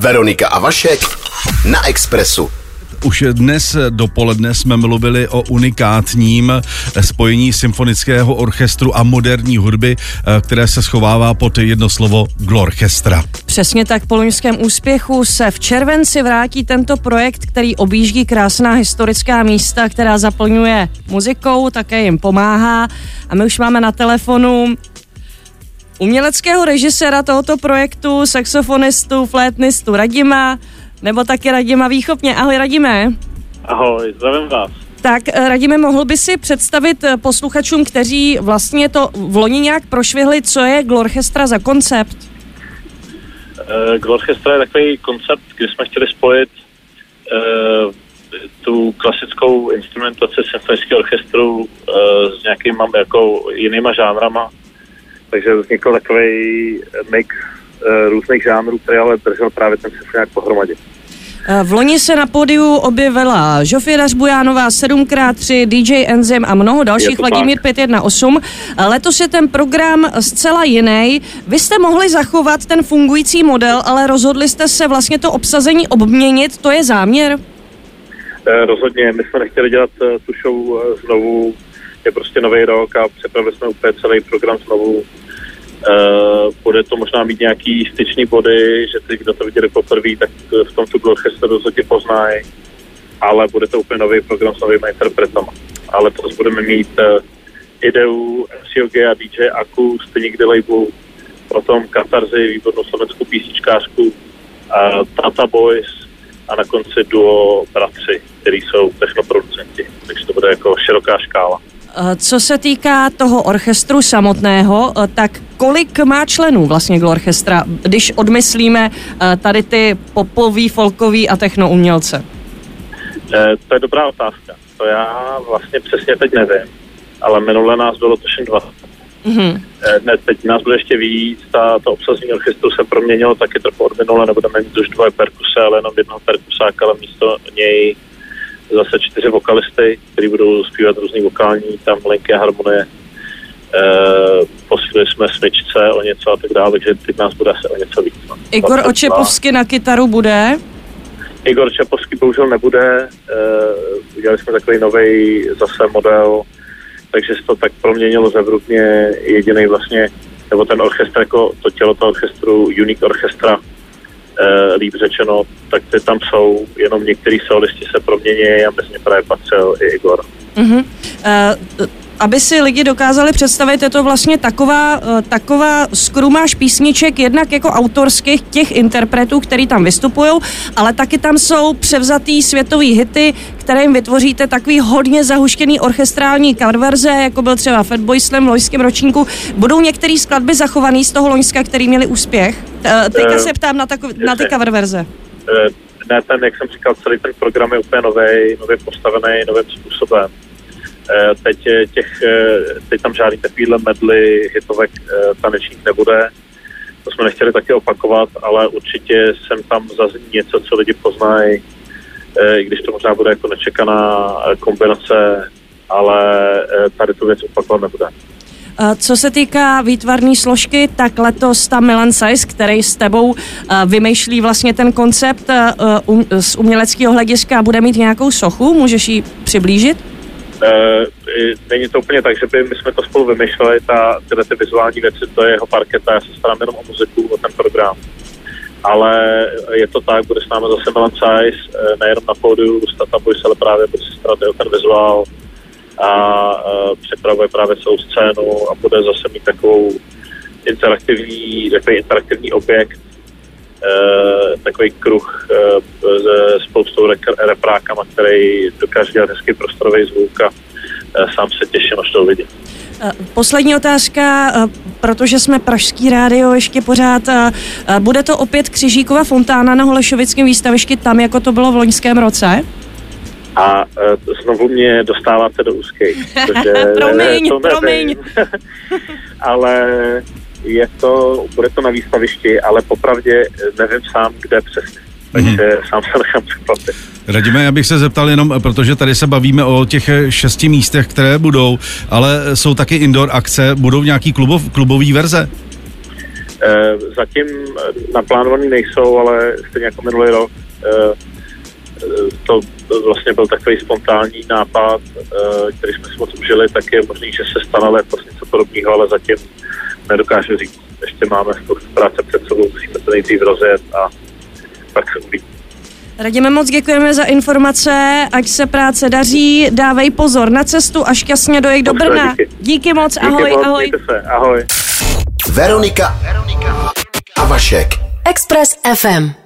Veronika a Vašek na Expressu. Už dnes dopoledne jsme mluvili o unikátním spojení symfonického orchestru a moderní hudby, které se schovává pod jedno slovo Glorchestra. Přesně tak po loňském úspěchu se v červenci vrátí tento projekt, který objíždí krásná historická místa, která zaplňuje muzikou, také jim pomáhá. A my už máme na telefonu uměleckého režiséra tohoto projektu, saxofonistu, flétnistu Radima, nebo taky Radima Výchopně. Ahoj Radime. Ahoj, zdravím vás. Tak eh, Radime, mohl by si představit eh, posluchačům, kteří vlastně to v loni nějak prošvihli, co je Glorchestra za koncept? Uh, Glorchestra je takový koncept, kdy jsme chtěli spojit uh, tu klasickou instrumentaci symfonického orchestru uh, s nějakýma jako jinýma žánrama takže vznikl takový mix uh, různých žánrů, který ale držel právě ten symfoniák pohromadě. Eh, v loni se na pódiu objevila Žofie Bujánová 7x3, DJ Enzym a mnoho dalších, Vladimír 518. Eh, letos je ten program zcela jiný. Vy jste mohli zachovat ten fungující model, ale rozhodli jste se vlastně to obsazení obměnit, to je záměr? Rozhodně, my jsme nechtěli dělat tu show znovu, je prostě nový rok a připravili jsme úplně celý program znovu Uh, bude to možná mít nějaký styční body, že ty, kdo to viděli poprvé, tak v tom tu Glorchester rozhodně poznají, ale bude to úplně nový program s novými interpretama. Ale to budeme mít uh, ideu MCOG a DJ Aku, stejně kdy label, potom Katarzy, výbornou slovenskou písničkářku, uh, Tata Boys a na konci duo Bratři, který jsou technoproducenti. Takže to bude jako široká škála. Eh, co se týká toho orchestru samotného, eh, tak kolik má členů vlastně Glorchestra, když odmyslíme eh, tady ty popový, folkový a techno umělce? To je dobrá otázka. To já vlastně přesně teď nevím, ale minule nás bylo tuším dva. Mm-hmm. Ne, teď nás bude ještě víc, ta, to obsazení orchestru se proměnilo taky trochu od minule, nebudeme mít už dvoje perkuse, ale jenom jednoho perkusáka, ale místo něj zase čtyři vokalisty, kteří budou zpívat různý vokální, tam linky a harmonie. E, posílili jsme smyčce o něco a tak dále, takže teď nás bude asi o něco víc. No. Igor Očepovsky na kytaru bude? Igor Čepovský bohužel nebude, e, udělali jsme takový nový zase model, takže se to tak proměnilo zevrubně jediný vlastně, nebo ten orchestr, jako to tělo toho orchestru, Unique Orchestra, e, líp řečeno, tak ty tam jsou, jenom některý solisti se promění a mezi ně právě patřil i Igor. Mm-hmm. Uh, aby si lidi dokázali představit, je to vlastně taková, uh, taková skrumáž písniček, jednak jako autorských těch interpretů, který tam vystupují, ale taky tam jsou převzatý světový hity, které jim vytvoříte takový hodně zahuštěný orchestrální coververze, jako byl třeba Fatboy Slam v loňském ročníku. Budou některé skladby zachované z toho loňska, který měli úspěch? Uh, teďka se ptám na, takov, na ty coververze ne, ten, jak jsem říkal, celý ten program je úplně nový, nově postavený novým způsobem. Eh, teď, těch, eh, teď tam žádný takovýhle medly hitovek eh, tanečních nebude. To jsme nechtěli taky opakovat, ale určitě jsem tam zazní něco, co lidi poznají, i když to možná bude jako nečekaná kombinace, ale tady tu věc opakovat nebude. Co se týká výtvarné složky, tak letos ta Milan Size, který s tebou vymýšlí vlastně ten koncept z uměleckého hlediska, bude mít nějakou sochu, můžeš ji přiblížit? Uh, není to úplně tak, že by my jsme to spolu vymýšleli, ta, tyhle ty vizuální věci, to je jeho parketa, já se starám jenom o muziku, o ten program. Ale je to tak, bude s námi zase Milan Size, nejenom na pódiu s Tata Boys, ale právě bude se starat o ten vizuál, a připravuje právě celou scénu a bude zase mít takovou interaktivní, takový interaktivní objekt, takový kruh uh, se spoustou reprákama, který dokáže dělat hezký prostorový zvuk a uh, sám se těším, až to uvidím. Poslední otázka, protože jsme Pražský rádio ještě pořád. Bude to opět Křižíkova fontána na Holešovickém výstavišti tam, jako to bylo v loňském roce? a znovu mě dostáváte do úzkých. promiň, to promiň. ale je to, bude to na výstavišti, ale popravdě nevím sám, kde přesně. Takže mm-hmm. sám se nechám překvapit. Radíme, já bych se zeptal jenom, protože tady se bavíme o těch šesti místech, které budou, ale jsou taky indoor akce, budou nějaký klubov, klubový verze? Eh, zatím naplánovaný nejsou, ale stejně jako minulý rok to vlastně byl takový spontánní nápad, který jsme si moc užili, tak je možný, že se stane letos něco podobného, ale zatím nedokážu říct. Ještě máme spoustu práce před sebou, musíme to nejdřív rozjet a pak se uvidí. Radíme moc děkujeme za informace, ať se práce daří, dávej pozor na cestu a šťastně dojek do Brna. Díky, díky moc, ahoj, díky moc, ahoj. Se, ahoj. Veronika, Veronika a Vašek. Express FM.